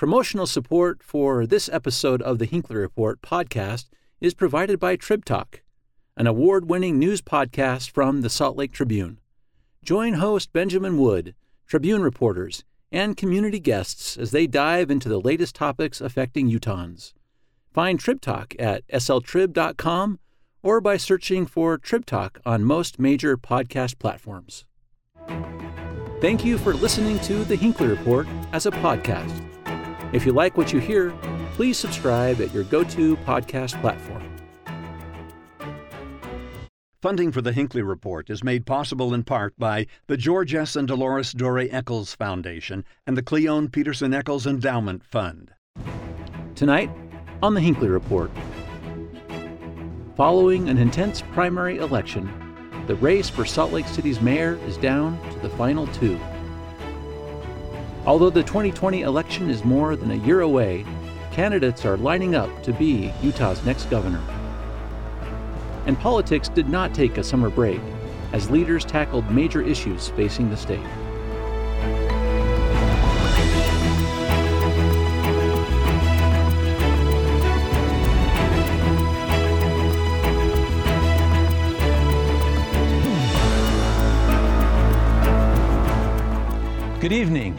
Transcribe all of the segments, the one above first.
Promotional support for this episode of the Hinckley Report podcast is provided by Trib Talk, an award winning news podcast from the Salt Lake Tribune. Join host Benjamin Wood, Tribune reporters, and community guests as they dive into the latest topics affecting Utahns. Find Trib Talk at sltrib.com or by searching for Trib Talk on most major podcast platforms. Thank you for listening to the Hinckley Report as a podcast. If you like what you hear, please subscribe at your go to podcast platform. Funding for the Hinckley Report is made possible in part by the George S. and Dolores Doré Eccles Foundation and the Cleone Peterson Eccles Endowment Fund. Tonight on the Hinckley Report. Following an intense primary election, the race for Salt Lake City's mayor is down to the final two. Although the 2020 election is more than a year away, candidates are lining up to be Utah's next governor. And politics did not take a summer break as leaders tackled major issues facing the state. Good evening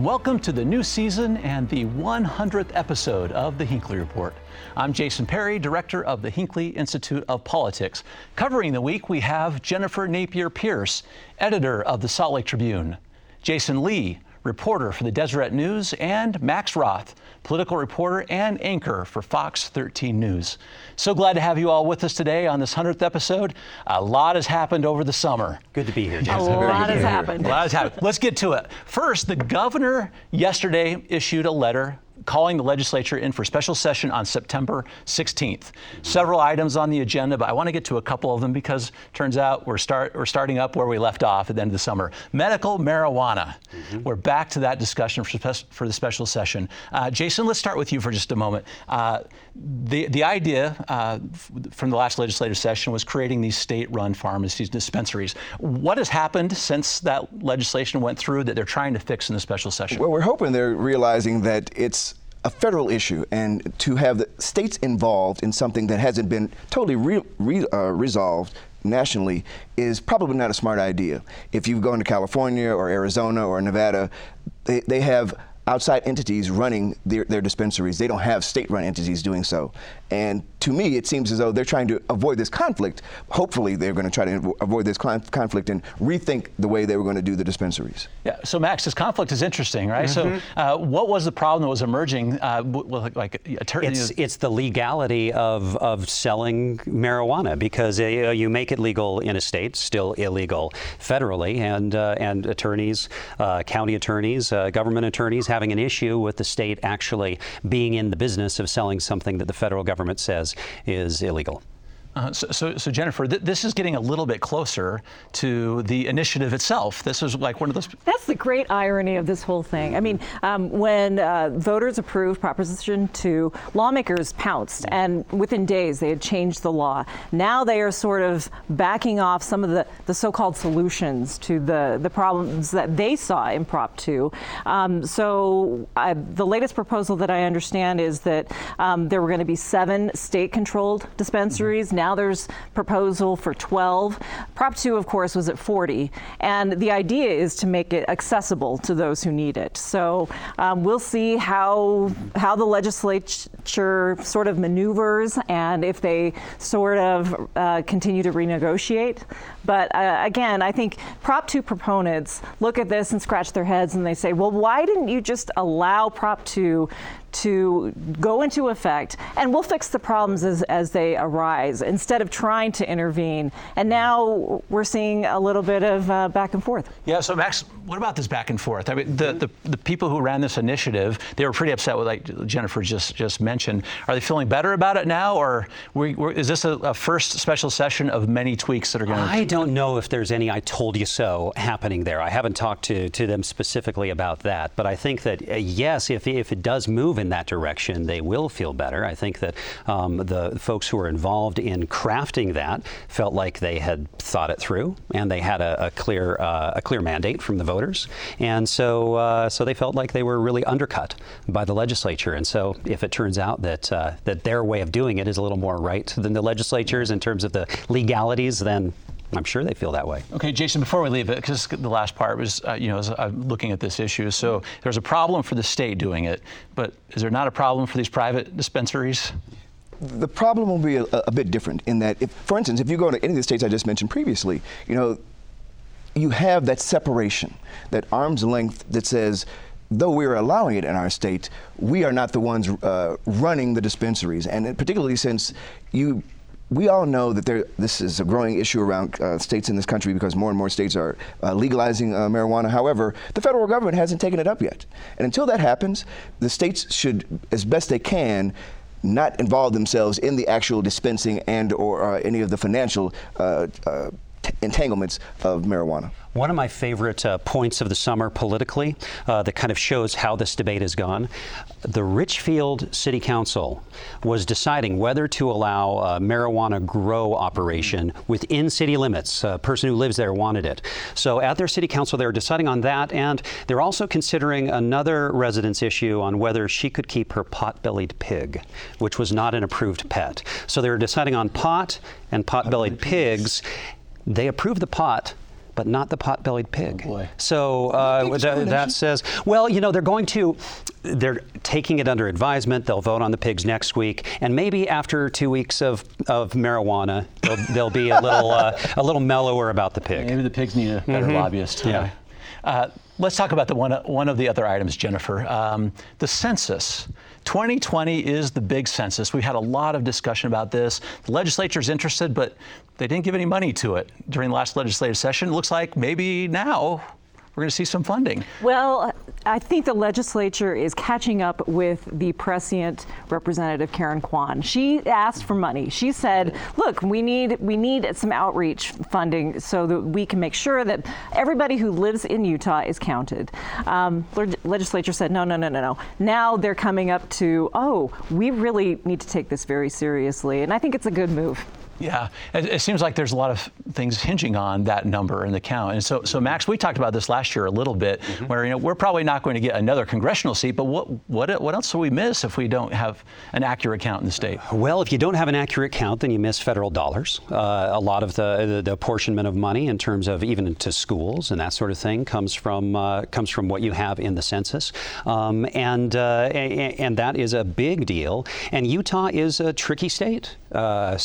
and welcome to the new season and the 100th episode of the Hinckley Report. I'm Jason Perry, director of the Hinckley Institute of Politics. Covering the week, we have Jennifer Napier Pearce, editor of the Salt Lake Tribune, Jasen Lee, reporter for the Deseret News, and Max Roth, political reporter and anchor for Fox 13 News. So glad to have you all with us today on this 100th episode. A lot has happened over the summer. Good to be here, Jason. A lot has happened. A lot has happened. Let's get to it. First, the governor yesterday issued a letter calling the legislature in for special session on September 16th. Several items on the agenda, but I want to get to a couple of them because turns out we're start we're starting up where we left off at the end of the summer. Medical marijuana. Mm-hmm. We're back to that discussion for, for the special session. Uh, Jason, let's start with you for just a moment. Uh, the the idea uh, from the last legislative session was creating these state-run pharmacies, and dispensaries. What has happened since that legislation went through that they're trying to fix in the special session? Well, we're hoping they're realizing that it's a federal issue, and to have the states involved in something that hasn't been totally re, re, uh, resolved nationally is probably not a smart idea. If you go into California or Arizona or Nevada, they, they have outside entities running their, their dispensaries. They don't have state-run entities doing so. And to me, it seems as though they're trying to avoid this conflict. Hopefully, they're going to try to avoid this conflict and rethink the way they were going to do the dispensaries. Yeah. So, Max, this conflict is interesting, right? Mm-hmm. So, uh, what was the problem that was emerging? Uh, with, like, it's, it's the legality of, of selling marijuana because uh, you make it legal in a state, still illegal federally, and uh, and attorneys, uh, county attorneys, uh, government attorneys having an issue with the state actually being in the business of selling something that the federal government says is illegal. Uh, so, so, so, Jennifer, th- this is getting a little bit closer to the initiative itself. This is like one of those. That's the great irony of this whole thing. I mean, um, when uh, voters approved Proposition 2, lawmakers pounced, and within days they had changed the law. Now they are sort of backing off some of the, the so called solutions to the, the problems that they saw in Prop 2. Um, so uh, the latest proposal that I understand is that um, there were going to be seven state controlled dispensaries. Mm-hmm now there's proposal for 12. Prop 2, of course, was at 40. And the idea is to make it accessible to those who need it. So um, we'll see how, how the legislature sort of maneuvers and if they sort of uh, continue to renegotiate. But uh, again, I think Prop 2 proponents look at this and scratch their heads and they say, well, why didn't you just allow Prop 2 to go into effect and we'll fix the problems as, as they arise instead of trying to intervene. And now we're seeing a little bit of uh, back and forth. Yeah, so Max, what about this back and forth? I mean, the, the, the, people who ran this initiative, they were pretty upset with, like Jennifer just, just mentioned. Are they feeling better about it now, or we, is this a, a, first special session of many tweaks that are going to? I don't know if there's any I told you so happening there. I haven't talked to, to them specifically about that, but I think that, uh, yes, if, if it does move in that direction, they will feel better. I think that um, the folks who were involved in crafting that felt like they had thought it through and they had a, a clear uh, a clear mandate from the voters, and so uh, so they felt like they were really undercut by the legislature. And so if it turns out that uh, that their way of doing it is a little more right than the legislature's in terms of the legalities, then I'm sure they feel that way. Okay, Jason, before we leave it, because the last part was, uh, you know, as I'm looking at this issue, so there's a problem for the state doing it, but is there not a problem for these private dispensaries? The problem will be a, a bit different in that, if, for instance, if you go to any of the states I just mentioned previously, you know, you have that separation, that arm's length that says, though we're allowing it in our state, we are not the ones uh, running the dispensaries. And particularly since you we all know that there, this is a growing issue around uh, states in this country because more and more states are uh, legalizing uh, marijuana. However, the federal government hasn't taken it up yet. And until that happens, the states should, as best they can, not involve themselves in the actual dispensing and or uh, any of the financial uh, uh, entanglements of marijuana. One of my favorite uh, points of the summer politically uh, that kind of shows how this debate has gone the Richfield City Council was deciding whether to allow a marijuana grow operation within city limits. A person who lives there wanted it. So at their city council, they were deciding on that, and they're also considering another residence issue on whether she could keep her pot bellied pig, which was not an approved pet. So they were deciding on pot and pot bellied pigs. They approve the pot but not the pot-bellied pig. Oh so uh, th- that says, well, you know, they're going to, they're taking it under advisement. They'll vote on the pigs next week, and maybe after two weeks of, of marijuana, they'll, they'll be a little uh, a little mellower about the pig. Maybe the pigs need a better mm-hmm. lobbyist. Yeah. Uh, let's talk about the one one of the other items, Jennifer. Um, the census. 2020 is the big census. We've had a lot of discussion about this. The legislature is interested, but they didn't give any money to it during the last legislative session. It looks like maybe now we're going to see some funding. Well, I think the legislature is catching up with the prescient Representative Karen Kwan. She asked for money. She said, "Look, we need we need some outreach funding so that we can make sure that everybody who lives in Utah is counted." Um, legislature said, "No, no, no, no, no." Now they're coming up to, "Oh, we really need to take this very seriously," and I think it's a good move. Yeah, it, it, seems like there's a lot of things hinging on that number and the count. And so, so Max, we talked about this last year a little bit, mm-hmm. where you know we're probably not going to get another congressional seat, but what what what else do we miss if we don't have an accurate count in the state? Well, if you don't have an accurate count, then you miss federal dollars. Uh, a lot of the, the, the apportionment of money in terms of even to schools and that sort of thing comes from uh, comes from what you have in the census, um, and uh, and, and that is a big deal. And Utah is a tricky state uh,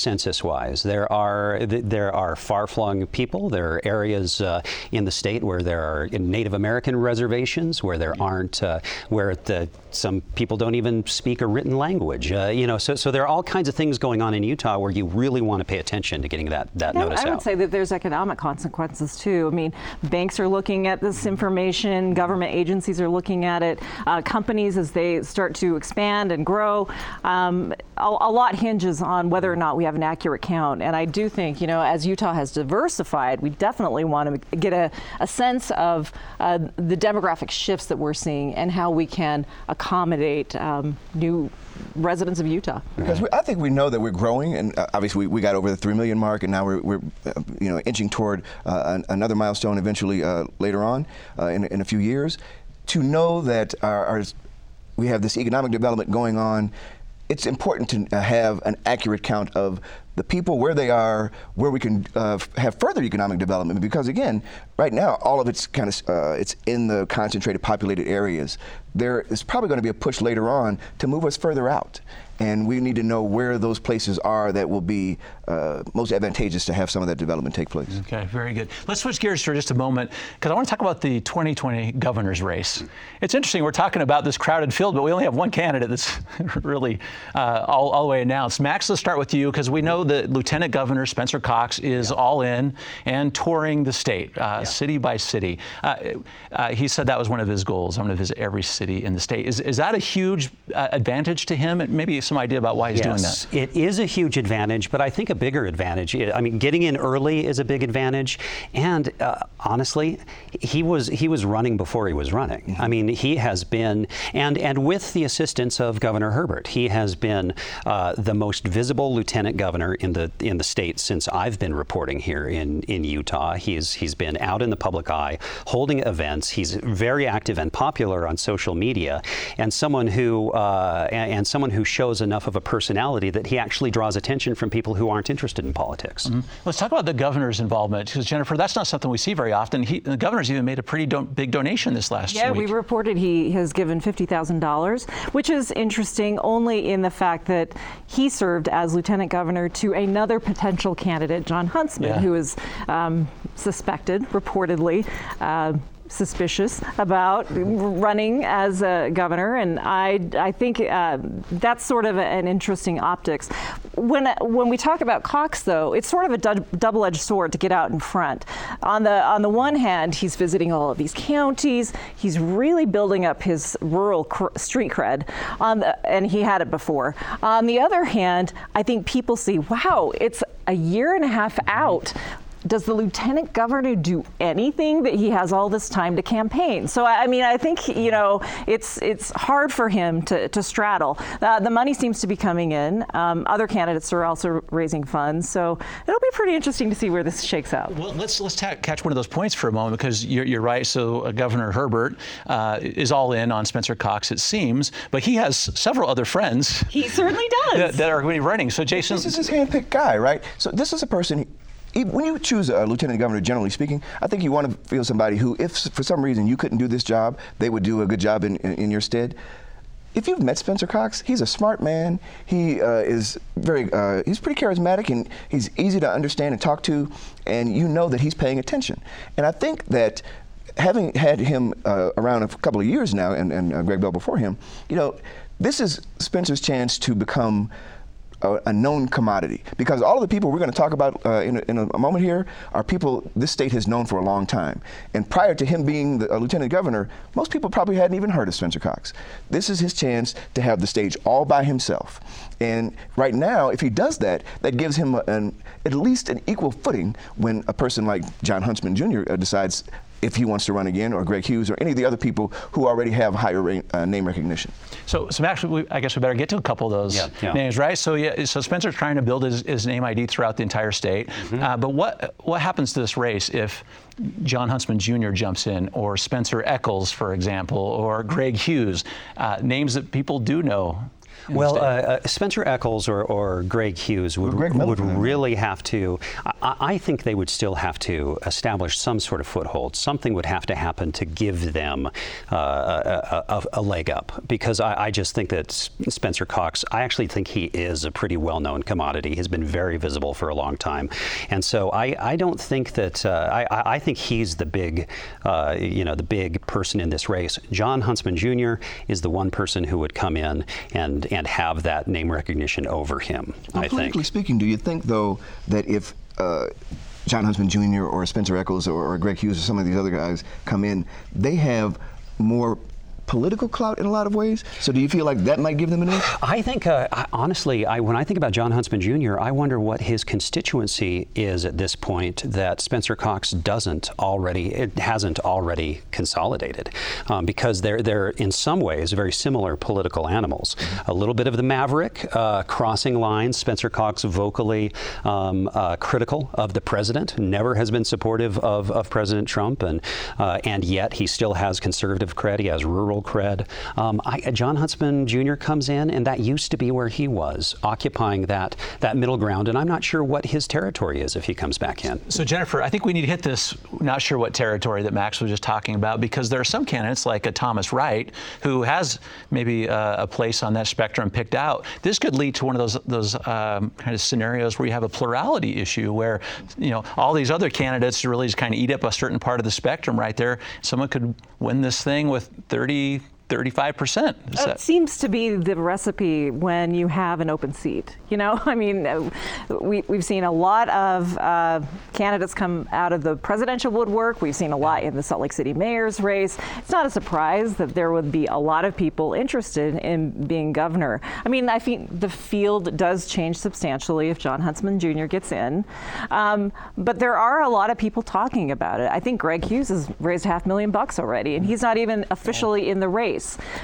There are there are far-flung people. There are areas uh, in the state where there are Native American reservations, where there aren't, uh, where the, some people don't even speak a written language. Uh, you know, so so there are all kinds of things going on in Utah where you really want to pay attention to getting that that yeah, notice out. I would say that there's economic consequences too. I mean, banks are looking at this information. Government agencies are looking at it. Uh, companies, as they start to expand and grow, um, a, a lot hinges on whether or not we have an accurate And I do think, you know, as Utah has diversified, we definitely want to get a, a sense of uh, the demographic shifts that we're seeing and how we can accommodate um, new residents of Utah. Because we, I think we know that we're growing, and uh, obviously we, we, got over the three million mark, and now we're, we're uh, you know inching toward uh, another milestone eventually uh, later on uh, in, in, a few years. To know that our, our, we have this economic development going on it's important to have an accurate count of the people where they are, where we can uh, have further economic development. Because again, right now, all of it's kind of uh, it's in the concentrated, populated areas. There is probably going to be a push later on to move us further out and we need to know where those places are that will be uh, most advantageous to have some of that development take place. Okay, very good. Let's switch gears for just a moment because I want to talk about the 2020 governor's race. It's interesting, we're talking about this crowded field, but we only have one candidate that's really uh, all, all, the way announced. Max, let's start with you because we know that Lieutenant Governor Spencer Cox is yeah. all in and touring the state, uh, yeah. city by city. Uh, uh, he said that was one of his goals. I'm going to visit every city in the state. Is, is that a huge uh, advantage to him? And Maybe some idea about why he's yes, doing that. It is a huge advantage, but I think a bigger advantage. I mean, getting in early is a big advantage, and uh, honestly, he was he was running before he was running. Mm-hmm. I mean, he has been and and with the assistance of Governor Herbert, he has been uh, the most visible lieutenant governor in the in the state since I've been reporting here in in Utah. He's he's been out in the public eye, holding events. He's very active and popular on social media, and someone who uh, and, and, someone who shows enough of a personality that he actually draws attention from people who aren't interested in politics. Mm-hmm. Let's talk about the governor's involvement, because Jennifer, that's not something we see very often. He, the governor's even made a pretty do- big donation this last yeah, week. Yeah, we reported he has given fifty thousand dollars, which is interesting only in the fact that he served as lieutenant governor to another potential candidate, Jon Huntsman, yeah. who is um, suspected, reportedly. Uh, suspicious about running as a governor, and I, I think uh, that's sort of an interesting optics. When when we talk about Cox, though, it's sort of a du- double-edged sword to get out in front. On the on the one hand, he's visiting all of these counties. He's really building up his rural cr- street cred, on the, and he had it before. On the other hand, I think people see, wow, it's a year and a half out does the lieutenant governor do anything that he has all this time to campaign? So I mean, I think you know it's it's hard for him to, to straddle. Uh, the money seems to be coming in. Um, other candidates are also raising funds, so it'll be pretty interesting to see where this shakes out. Well, let's let's ta- catch one of those points for a moment because you're, you're right. So uh, Governor Herbert uh, is all in on Spencer Cox, it seems, but he has several other friends. He certainly does that, that are going to be running. So Jason, this is his handpicked guy, right? So this is a person when you choose a lieutenant governor, generally speaking, I think you want to feel somebody who, if for some reason you couldn't do this job, they would do a good job in, in, in your stead. If you've met Spencer Cox, he's a smart man. He uh, is very, uh, he's pretty charismatic and he's easy to understand and talk to, and you know that he's paying attention. And I think that having had him uh, around a couple of years now, and, and uh, Greg Bell before him, you know, this is Spencer's chance to become a, a, known commodity because all of the people we're going to talk about uh, in, a, in, a, moment here are people this state has known for a long time. And prior to him being the lieutenant governor, most people probably hadn't even heard of Spencer Cox. This is his chance to have the stage all by himself. And right now, if he does that, that gives him an, at least an equal footing when a person like Jon Huntsman Jr. Uh, decides if he wants to run again, or Greg Hughes, or any of the other people who already have higher uh, name recognition. So, so actually, we, I guess we better get to a couple of those yeah, yeah. names, right? So, yeah, so Spencer's trying to build his, his name ID throughout the entire state. Mm-hmm. Uh, but what what happens to this race if Jon Huntsman Jr. jumps in, or Spencer Eccles, for example, or Greg Hughes, uh, names that people do know well, uh, uh, Spencer Eccles or, or Greg Hughes would, Greg would really have to, I, I, think they would still have to establish some sort of foothold. Something would have to happen to give them uh, a, a, a, leg up because I, I, just think that Spencer Cox, I actually think he is a pretty well known commodity, He's been very visible for a long time. And so I, I don't think that, uh, I, I think he's the big, uh, you know, the big person in this race. Jon Huntsman Jr. is the one person who would come in and and have that name recognition over him. Well, I politically think. speaking, do you think though that if uh, Jon Huntsman Jr. or Spencer Eccles or, or Greg Hughes or some of these other guys come in, they have more political clout in a lot of ways. So do you feel like that might give them an edge? I think, uh, honestly, I, when I think about Jon Huntsman Jr., I wonder what his constituency is at this point that Spencer Cox doesn't already, it hasn't already consolidated, um, because they're they're in some ways very similar political animals. Mm-hmm. A little bit of the maverick, uh, crossing lines. Spencer Cox vocally um, uh, critical of the president, never has been supportive of, of President Trump, and uh, and yet he still has conservative cred. He has rural cred. Um, I, Jon Huntsman Jr. comes in, and that used to be where he was, occupying that that middle ground. And I'm not sure what his territory is if he comes back in. So Jennifer, I think we need to hit this. Not sure what territory that Max was just talking about, because there are some candidates like a Thomas Wright who has maybe a, a place on that spectrum picked out. This could lead to one of those those um, kind of scenarios where you have a plurality issue, where you know all these other candidates really just kind of eat up a certain part of the spectrum right there. Someone could win this thing with 30 see 35%. It that seems to be the recipe when you have an open seat. You know, I mean, uh, we, we've seen a lot of uh, candidates come out of the presidential woodwork. We've seen a lot in the Salt Lake City mayor's race. It's not a surprise that there would be a lot of people interested in being governor. I mean, I think the field does change substantially if Jon Huntsman Jr. gets in. Um, but there are a lot of people talking about it. I think Greg Hughes has raised half a million bucks already, and he's not even officially in the race.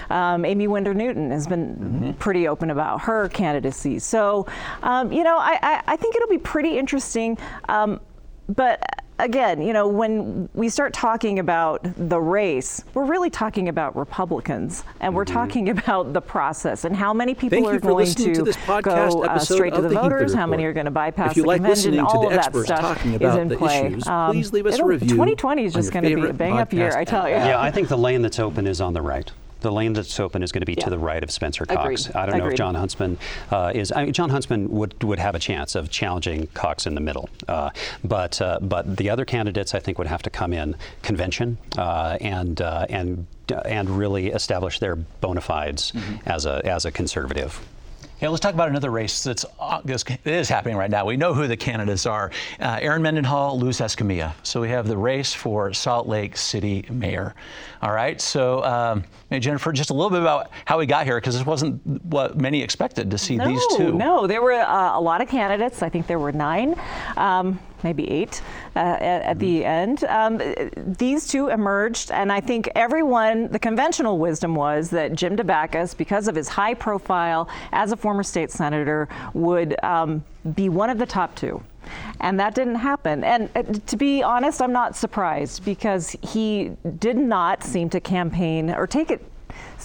Um, Aimee Winder Newton has been mm-hmm. pretty open about her candidacy. So, um, you know, I, I, I, think it'll be pretty interesting. Um, but again, you know, when we start talking about the race, we're really talking about Republicans, and we're mm-hmm. talking about the process and how many people Thank are going to, to go uh, straight to the, the voters, how many are going to bypass if you the like convention, all of that stuff is in play. Issues, um, please leave us a review. 2020 is just going to be a bang up year, I tell you. Yeah, I think the lane that's open is on the right the lane that's open is going to be yeah. to the right of Spencer Cox. Agreed. I don't Agreed. know if Jon Huntsman uh, is. I mean, Jon Huntsman would would have a chance of challenging Cox in the middle, uh, but uh, but the other candidates I think would have to come in convention uh, and uh, and and really establish their bona fides mm-hmm. as a as a conservative. Yeah, let's talk about another race that's uh, is happening right now. We know who the candidates are: uh, Erin Mendenhall, Luz Escamilla. So we have the race for Salt Lake City mayor. All right. So um, Jennifer, just a little bit about how we got here, because this wasn't what many expected to see no, these two. No, there were uh, a lot of candidates. I think there were nine. Um, maybe eight uh, at, at, the end. Um, these two emerged, and I think everyone, the conventional wisdom was that Jim Dabakis, because of his high profile as a former state senator, would um, be one of the top two. And that didn't happen. And uh, to be honest, I'm not surprised because he did not seem to campaign or take it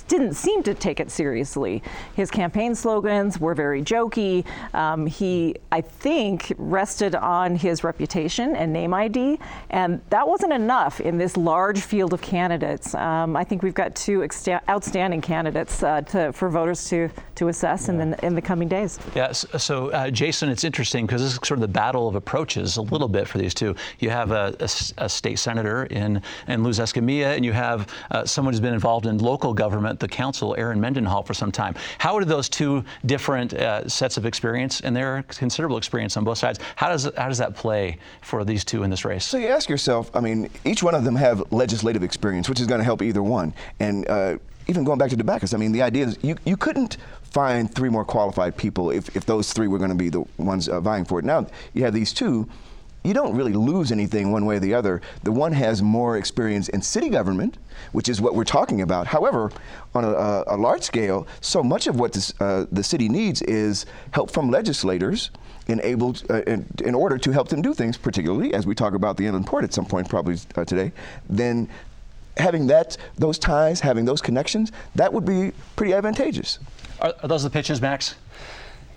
didn't seem to take it seriously. His campaign slogans were very jokey. Um, he, I think, rested on his reputation and name ID, and that wasn't enough in this large field of candidates. Um, I think we've got two exta- outstanding candidates uh, to, for voters to, to assess yeah. in, the, in the coming days. Yeah, so, uh, Jason, it's interesting because this is sort of the battle of approaches a little bit for these two. You have a, a, a state senator in, in Luz Escamilla, and you have uh, someone who's been involved in local government the council, Erin Mendenhall, for some time. How are those two different uh, sets of experience, and their considerable experience on both sides? How does how does that play for these two in this race? So you ask yourself. I mean, each one of them have legislative experience, which is going to help either one. And uh, even going back to Dabakis, I mean, the idea is you, you couldn't find three more qualified people if, if those three were going to be the ones uh, vying for it. Now you have these two you don't really lose anything one way or the other. The one has more experience in city government, which is what we're talking about. However, on a, a large scale, so much of what this, uh, the city needs is help from legislators enabled uh, in, in, order to help them do things, particularly as we talk about the inland port at some point probably uh, today, then having that, those ties, having those connections, that would be pretty advantageous. Are, are those the pitches, Max?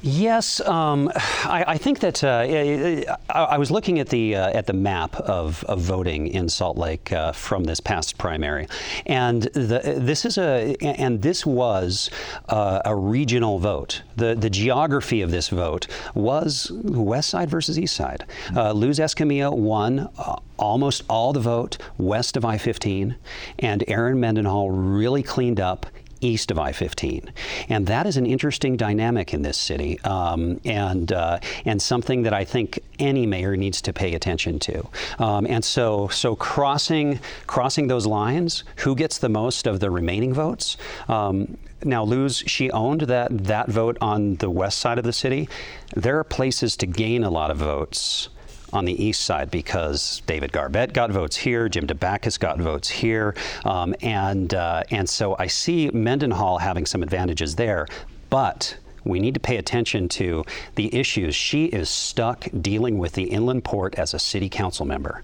Yes, um, I, I, think that uh, I, I, was looking at the uh, at the map of, of voting in Salt Lake uh, from this past primary, and the, this is a and this was uh, a regional vote. The the geography of this vote was West Side versus East Side. Uh, Luz Escamilla won uh, almost all the vote west of I-15, and Erin Mendenhall really cleaned up east of I-15, and that is an interesting dynamic in this city, um, and uh, and something that I think any mayor needs to pay attention to. Um, and so so crossing crossing those lines, who gets the most of the remaining votes? Um, now, Luz, she owned that that vote on the west side of the city. There are places to gain a lot of votes on the east side because David Garbett got votes here, Jim Dabakis got votes here, um, and uh, and so I see Mendenhall having some advantages there, but we need to pay attention to the issues. She is stuck dealing with the inland port as a city council member.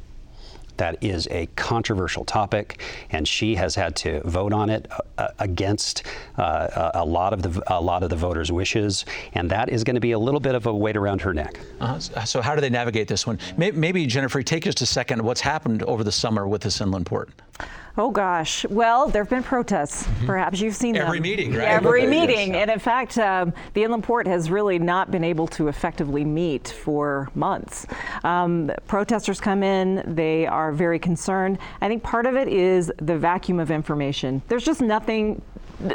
That is a controversial topic, and she has had to vote on it uh, uh against uh, a lot of the a lot of the voters' wishes, and that is going to be a little bit of a weight around her neck. Uh, so, how do they navigate this one? Maybe, Jennifer, take just a second. What's happened over the summer with this inland port? Oh gosh. Well, there have been protests. Mm-hmm. Perhaps you've seen every them. meeting, right? Every meeting, yes. and in fact, um, the inland port has really not been able to effectively meet for months. Um, protesters come in; they are very concerned. I think part of it is the vacuum of information. There's just nothing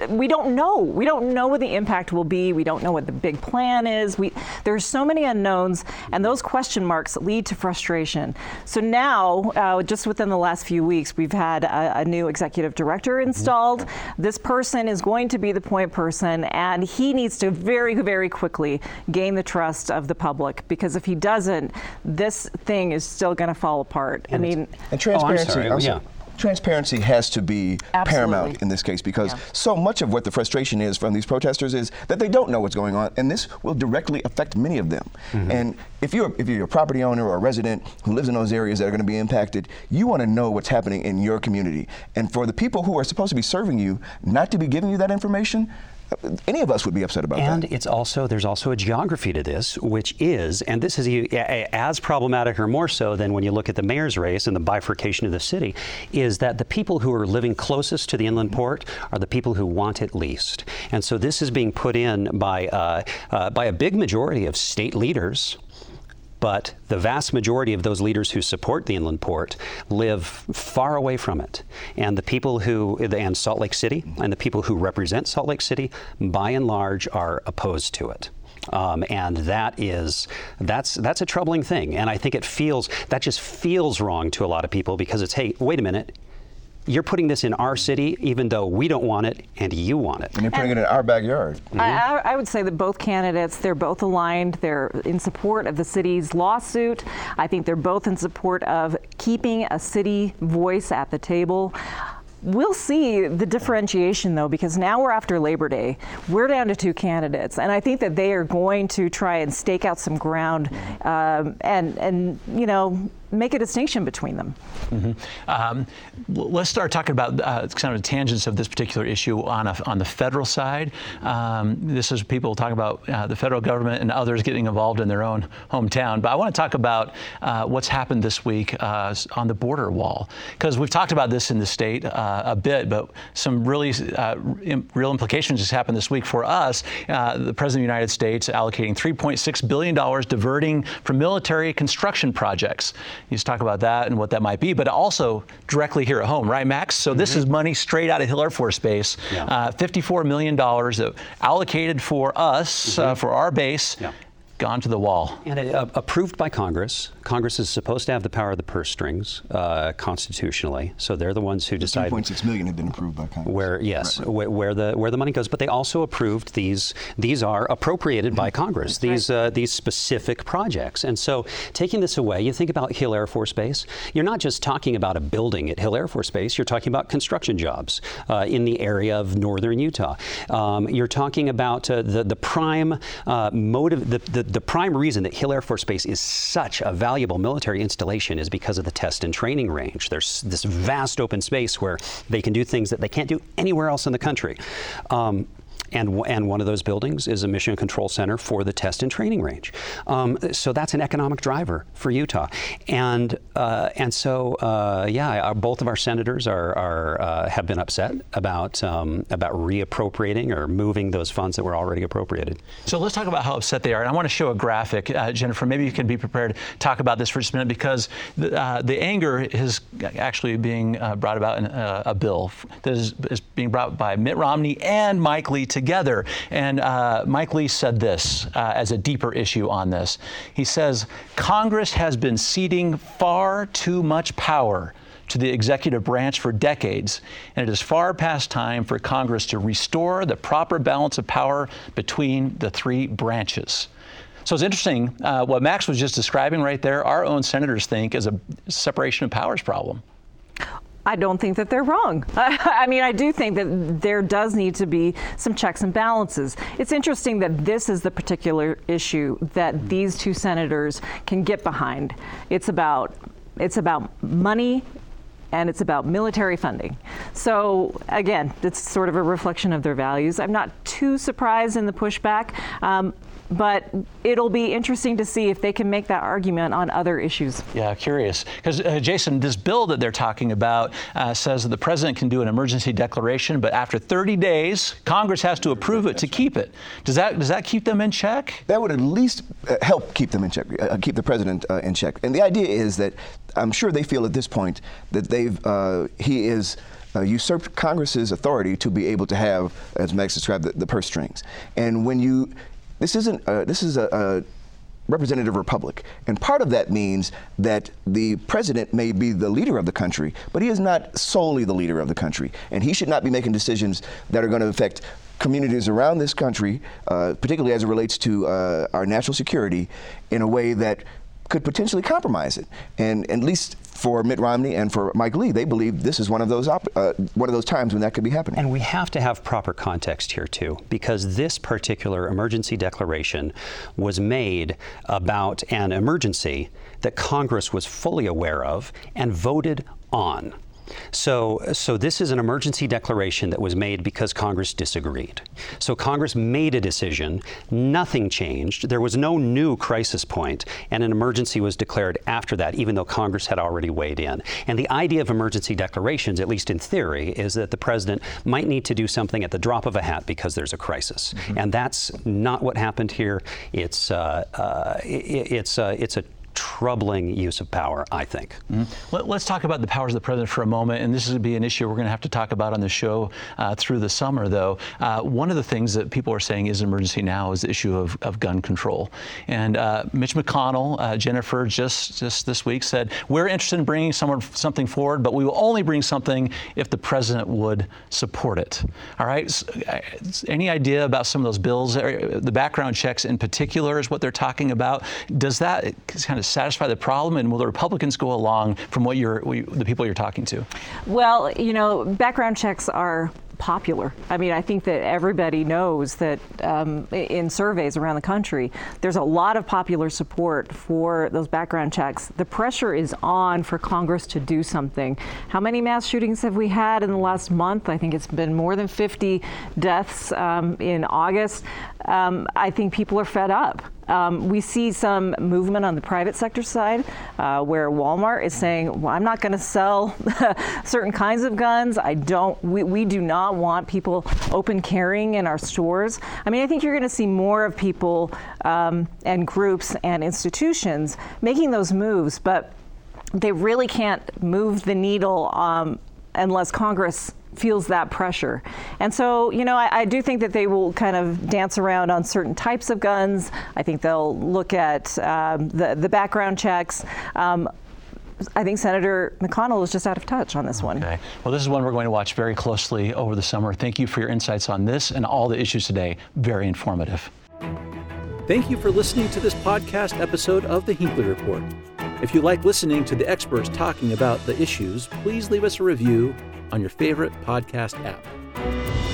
we don't know. We don't know what the impact will be. We don't know what the big plan is. We there's so many unknowns, and those question marks lead to frustration. So now, uh, just within the last few weeks, we've had a, a new executive director mm-hmm. installed. Mm-hmm. This person is going to be the point person, and he needs to very, very quickly gain the trust of the public because if he doesn't, this thing is still going to fall apart. And I mean, and transparency. Oh, I'm yeah transparency has to be Absolutely. paramount in this case because yeah. so much of what the frustration is from these protesters is that they don't know what's going on, and this will directly affect many of them. Mm-hmm. And if you're if you're a property owner or a resident who lives in those areas that are going to be impacted, you want to know what's happening in your community. And for the people who are supposed to be serving you not to be giving you that information, any of us would be upset about and that. And it's also there's also a geography to this, which is, and this is as problematic or more so than when you look at the mayor's race and the bifurcation of the city, is that the people who are living closest to the inland port are the people who want it least. And so this is being put in by uh, uh, by a big majority of state leaders but the vast majority of those leaders who support the inland port live far away from it. And the people who, and Salt Lake City, and the people who represent Salt Lake City, by and large, are opposed to it. Um, and that is that's that's a troubling thing and i think it feels that just feels wrong to a lot of people because it's hey wait a minute you're putting this in our city, even though we don't want it and you want it. And you're putting and it in our backyard. Mm-hmm. I, I, would say that both candidates, they're both aligned. They're in support of the city's lawsuit. I think they're both in support of keeping a city voice at the table. We'll see the differentiation though, because now we're after Labor Day. We're down to two candidates, and I think that they are going to try and stake out some ground, um, and and you know make a distinction between them. Mm-hmm. Um, let's start talking about uh, kind of tangents of this particular issue on a, on the federal side. Um, this is people talking about uh, the federal government and others getting involved in their own hometown. But I want to talk about uh, what's happened this week uh, on the border wall because we've talked about this in the state uh, a bit, but some really uh, real implications just happened this week for us. the president of the United States allocating 3.6 billion dollars diverting from military construction projects. You just talk about that and what that might be, but also directly here at home, right, Max? So mm-hmm. this is money straight out of Hill Air Force Base. Yeah. Uh, $54 million allocated for us, uh, mm-hmm. uh, for our base. Yeah gone to the wall. And uh, approved by Congress. Congress is supposed to have the power of the purse strings uh, constitutionally, so they're the ones who the decide. 2.6 million have been approved by Congress. Where yes, right, right. Where, where, the where the money goes, but they also approved these. These are appropriated by Congress. these uh, these specific projects, and so taking this away, you think about Hill Air Force Base. You're not just talking about a building at Hill Air Force Base. You're talking about construction jobs uh, in the area of northern Utah. Um, you're talking about uh, the the prime uh, motive the, the the prime reason that Hill Air Force Base is such a valuable military installation is because of the test and training range. There's this vast open space where they can do things that they can't do anywhere else in the country. Um, and, and one of those buildings is a mission control center for the test and training range. Um, so that's an economic driver for Utah. And, uh, and so, uh, yeah, our, both of our senators are, are uh, have been upset about, um, about reappropriating or moving those funds that were already appropriated. So let's talk about how upset they are. And I want to show a graphic. Uh, Jennifer, maybe you can be prepared to talk about this for just a minute because the, uh, the anger is actually being uh, brought about in a bill that is, is being brought by Mitt Romney and Mike Lee together. And uh, Mike Lee said this uh, as a deeper issue on this. He says Congress has been ceding far too much power to the executive branch for decades, and it is far past time for Congress to restore the proper balance of power between the three branches. So it's interesting uh, what Max was just describing right there. Our own senators think is a separation of powers problem. I don't think that they're wrong. I mean, I do think that there does need to be some checks and balances. It's interesting that this is the particular issue that these two senators can get behind. It's about it's about money and it's about military funding. So again, it's sort of a reflection of their values. I'm not too surprised in the pushback. Um, but it'll be interesting to see if they can make that argument on other issues. Yeah, curious. Because, uh, Jason, this bill that they're talking about uh, says that the president can do an emergency declaration, but after 30 days, Congress has to approve it to keep it. Does that, does that keep them in check? That would at least uh, help keep them in check, uh, keep the president uh, in check. And the idea is that I'm sure they feel at this point that they've, uh, he is uh, usurped Congress's authority to be able to have, as Max described, the, the purse strings. And when you, this isn't, uh, this is a, a representative republic. And part of that means that the president may be the leader of the country, but he is not solely the leader of the country. And he should not be making decisions that are going to affect communities around this country, uh, particularly as it relates to uh, our national security, in a way that could potentially compromise it. And at least for Mitt Romney and for Mike Lee, they believe this is one of those op- uh, one of those times when that could be happening. And we have to have proper context here too, because this particular emergency declaration was made about an emergency that Congress was fully aware of and voted on. So, so this is an emergency declaration that was made because Congress disagreed. So Congress made a decision. Nothing changed. There was no new crisis point, and an emergency was declared after that, even though Congress had already weighed in. And the idea of emergency declarations, at least in theory, is that the president might need to do something at the drop of a hat because there's a crisis, mm-hmm. and that's not what happened here. It's uh, uh, it, it's uh, it's a troubling use of power, I think. Mm-hmm. Let, us talk about the powers of the president for a moment, and this is going to be an issue we're going to have to talk about on the show uh, through the summer, though. Uh, one of the things that people are saying is an emergency now is the issue of, of gun control. And uh, Mitch McConnell, uh, Jennifer, just just this week said we're interested in bringing someone something forward, but we will only bring something if the president would support it. All right. So, uh, any idea about some of those bills? The background checks, in particular, is what they're talking about. Does that kind of to satisfy the problem, and will the Republicans go along from what you're, the people you're talking to? Well, you know, background checks are popular. I mean, I think that everybody knows that um, in surveys around the country, there's a lot of popular support for those background checks. The pressure is on for Congress to do something. How many mass shootings have we had in the last month? I think it's been more than 50 deaths um, in August. Um, I think people are fed up. Um, we see some movement on the private sector side uh, where Walmart is saying, well, I'm not going to sell certain kinds of guns. I don't, we, we do not want people open carrying in our stores. I mean, I think you're going to see more of people um, and groups and institutions making those moves, but they really can't move the needle um, unless Congress feels that pressure. And so, you know, I, I, do think that they will kind of dance around on certain types of guns. I think they'll look at um, the, the background checks. Um, I think Senator McConnell is just out of touch on this okay. one. Well, this is one we're going to watch very closely over the summer. Thank you for your insights on this and all the issues today. Very informative. Thank you for listening to this podcast episode of the Hinckley Report. If you like listening to the experts talking about the issues, please leave us a review on your favorite podcast app.